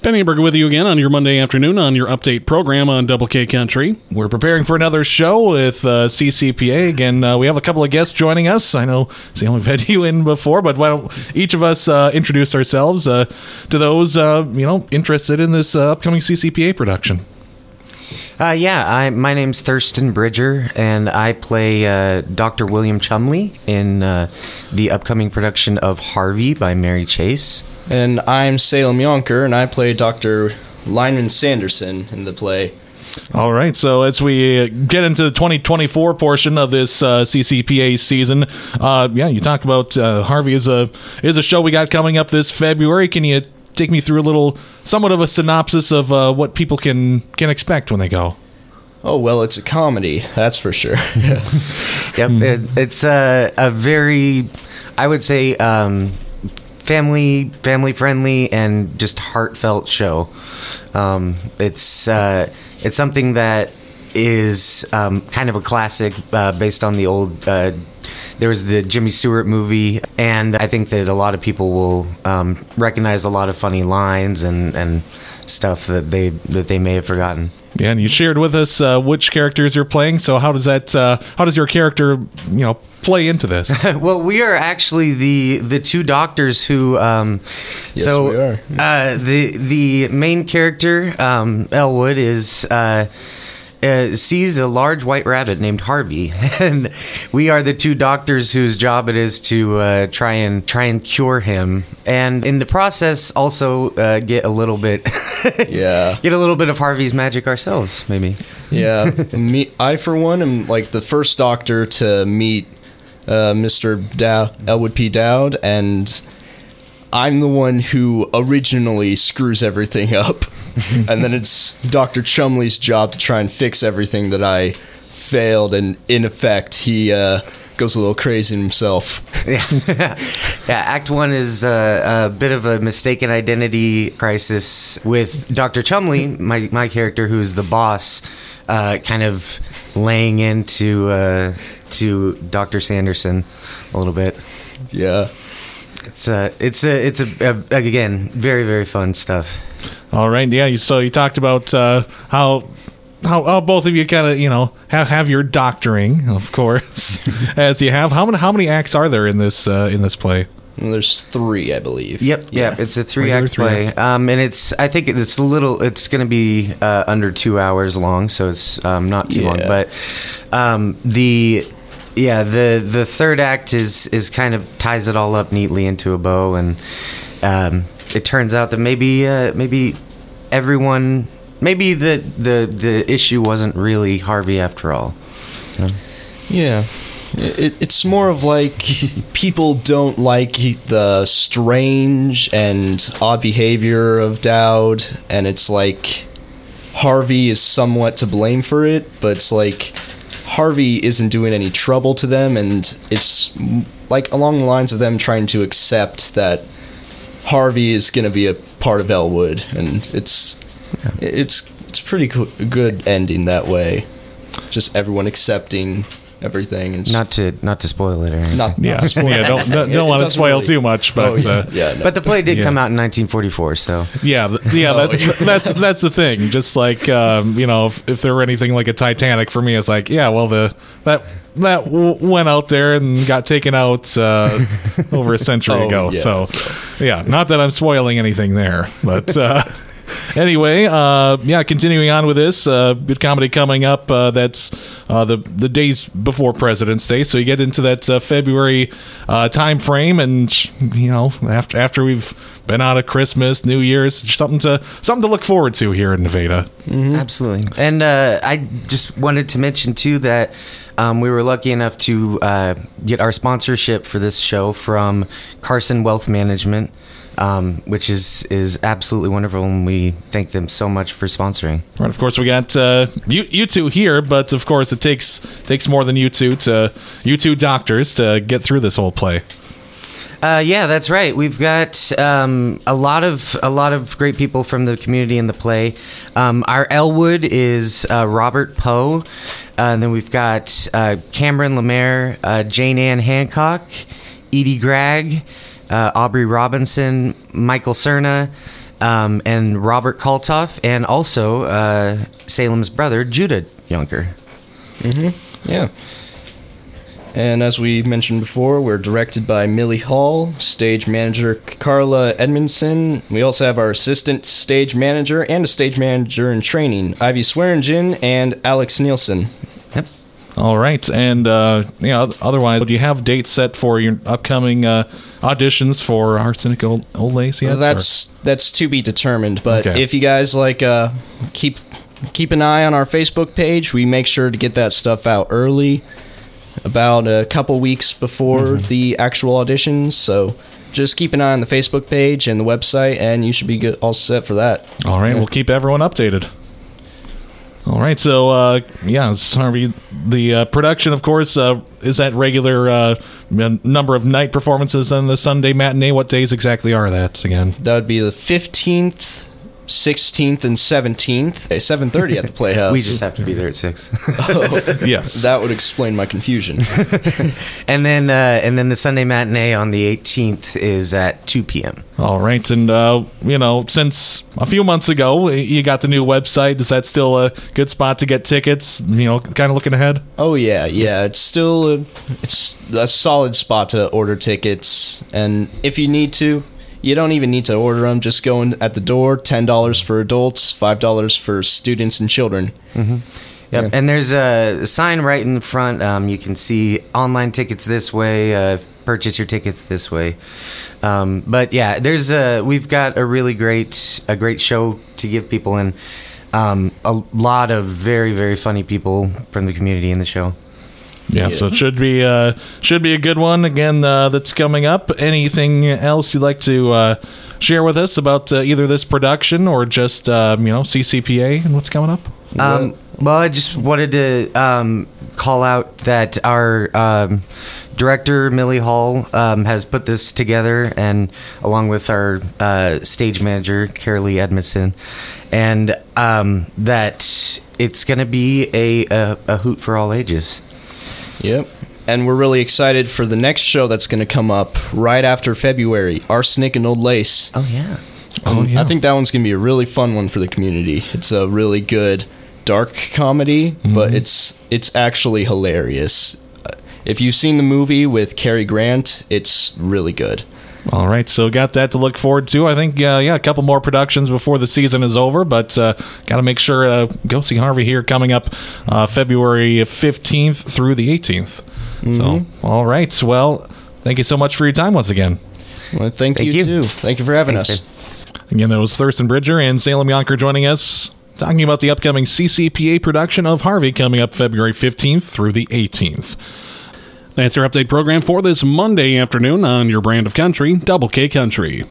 Burger with you again on your Monday afternoon on your update program on Double K Country. We're preparing for another show with uh, CCPA. Again, uh, we have a couple of guests joining us. I know see we've had you in before, but why don't each of us uh, introduce ourselves uh, to those uh, you know interested in this uh, upcoming CCPA production? Uh, yeah, I, my name's Thurston Bridger, and I play uh, Dr. William Chumley in uh, the upcoming production of Harvey by Mary Chase. And I'm Salem Yonker, and I play Dr. Lyman Sanderson in the play. All right, so as we uh, get into the 2024 portion of this uh, CCPA season, uh, yeah, you talk about uh, Harvey is a is a show we got coming up this February. Can you take me through a little, somewhat of a synopsis of uh, what people can can expect when they go? Oh, well, it's a comedy, that's for sure. Yep, it, it's a, a very, I would say, um, family family friendly and just heartfelt show. Um, it's uh, it's something that is um, kind of a classic uh, based on the old. Uh, there was the Jimmy Stewart movie, and I think that a lot of people will um, recognize a lot of funny lines and, and stuff that they that they may have forgotten. Yeah, and you shared with us uh, which characters you're playing. So how does that uh, how does your character you know play into this? well, we are actually the the two doctors who. Um, Yes, so we are. Uh, the the main character um, Elwood is. Uh, sees a large white rabbit named Harvey, and we are the two doctors whose job it is to uh, try and try and cure him, and in the process also uh, get a little bit, Yeah. get a little bit of Harvey's magic ourselves, maybe. yeah. Me, I, for one, am like the first doctor to meet uh, Mr. Dow- Elwood P. Dowd, and I'm the one who originally screws everything up. and then it's Dr. Chumley's job to try and fix everything that I failed, and in effect, he uh, goes a little crazy himself. yeah, yeah. Act One is a, a bit of a mistaken identity crisis with Dr. Chumley, my my character, who's the boss, uh, kind of laying into uh, to Dr. Sanderson a little bit. yeah. It's a it's a it's a, a again very very fun stuff. All right, yeah. So you talked about uh, how. How, how both of you kind of you know have, have your doctoring of course as you have how many how many acts are there in this uh, in this play Well, there's three, I believe. Yep, yep. It's a three Regular act three play, act. um, and it's I think it's a little. It's going to be uh, under two hours long, so it's um, not too long. But um, the yeah the the third act is is kind of ties it all up neatly into a bow, and um, it turns out that maybe uh, maybe everyone maybe the the the issue wasn't really Harvey after all. Yeah. It, it's more of like people don't like the strange and odd behavior of Dowd, and it's like Harvey is somewhat to blame for it, but it's like Harvey isn't doing any trouble to them, and it's like along the lines of them trying to accept that Harvey is going to be a part of Elwood, and it's it's it's pretty co- good ending that way. Just everyone accepting everything and Not to not to spoil it or anything. not yeah not spoil- yeah don't don't, It- don't it want to spoil really- too much but Oh, yeah, uh, yeah, no. But the play did Yeah. come out in 1944, so Yeah, yeah, Oh, that, yeah. that's that's the thing. Just like um, you know, if, if there were anything like a Titanic for me, it's like, yeah, well, the that that w- went out there and got taken out uh, over a century Oh, ago. yeah, so, so. yeah, not that I'm spoiling anything there, but. Uh, Anyway, uh, yeah, continuing on with this, uh, good comedy coming up. Uh, that's uh, the the days before President's Day, so you get into that uh, February uh, time frame, and you know after after we've been out of Christmas, New Year's, something to something to look forward to here in Nevada. Absolutely. And uh, I just wanted to mention, too, that um, we were lucky enough to uh, get our sponsorship for this show from Carson Wealth Management, um, which is, is absolutely wonderful. And we thank them so much for sponsoring. Right, of course, we got uh, you you two here, but of course, it takes takes more than you two to you two doctors to get through this whole play. Uh, yeah, that's right. We've got um, a lot of a lot of great people from the community in the play. Um, our Elwood is uh, Robert Poe, uh, and then we've got uh, Cameron Lemaire, uh, Jane Ann Hancock, Edie Gregg, Aubrey Robinson, Michael Cerna, um, and Robert Kaltoff, and also Salem's brother, Judah Yonker. Yeah. And as we mentioned before, we're directed by Millie Hall, stage manager Carla Edmondson. We also have our assistant stage manager and a stage manager in training, Ivy Swearingen and Alex Nielsen. Yep. All right, and uh, you know, otherwise, do you have dates set for your upcoming uh, auditions for Arsenic Old, Old Lace yet? that's that's to be determined. But Okay. if you guys like, uh, keep keep an eye on our Facebook page. We make sure to get that stuff out early, about a couple weeks before Mm-hmm. the actual auditions. So just keep an eye on the Facebook page and the website, and you should be good, all set for that. all right, we'll keep everyone updated. All right, so uh, yeah, sorry. The uh, production, of course, uh, is at regular uh, number of night performances on the Sunday matinee. What days exactly are that again? That would be the fifteenth. 16th and 17th, 7:30 at the Playhouse. We just have to be there at six. yes. that would explain my confusion. and then uh, and then the Sunday matinee on the 18th is at 2 p.m. All right, and uh, you know, since a few months ago you got the new website, is that still a good spot to get tickets? You know, kind of looking ahead. Oh yeah, yeah. It's still a, it's a solid spot to order tickets, and if you need to, you don't even need to order them. Just go in at the door. Ten dollars for adults, five dollars for students and children. Yep. Yeah. And there's a sign right in front. Um, you can see online tickets this way. Uh, purchase your tickets this way. Um, but yeah, there's a we've got a really great a great show to give people and um, a lot of very very funny people from the community in the show. Yeah, so it should be uh, should be a good one again. Uh, that's coming up. Anything else you'd like to uh, share with us about uh, either this production or just um, you know CCPA and what's coming up? Um, well, I just wanted to um, call out that our um, director Millie Hall um, has put this together, and along with our uh, stage manager Carolee Edmondson, and um, that it's going to be a, a, a hoot for all ages. Yep. And we're really excited for the next show that's going to come up right after February. Arsenic and Old Lace. Oh yeah, Oh, Um, yeah. I think that one's going to be a really fun one for the community. It's a really good dark comedy, but it's it's actually hilarious. Uh, If you've seen the movie with Cary Grant, it's really good. All right, so got that to look forward to. I think, uh, yeah, a couple more productions before the season is over, but uh, got to make sure uh, go see Harvey here coming up uh, February fifteenth through the 18th So, all right, well, thank you so much for your time once again. Well, thank, Thank you, you. too. Thank you for having Thanks, us. Again, that was Thurston Bridger and Salem Yonker joining us, talking about the upcoming CCPA production of Harvey coming up February 15th through the 18th. That's our update program for this Monday afternoon on your brand of country, Double K Country.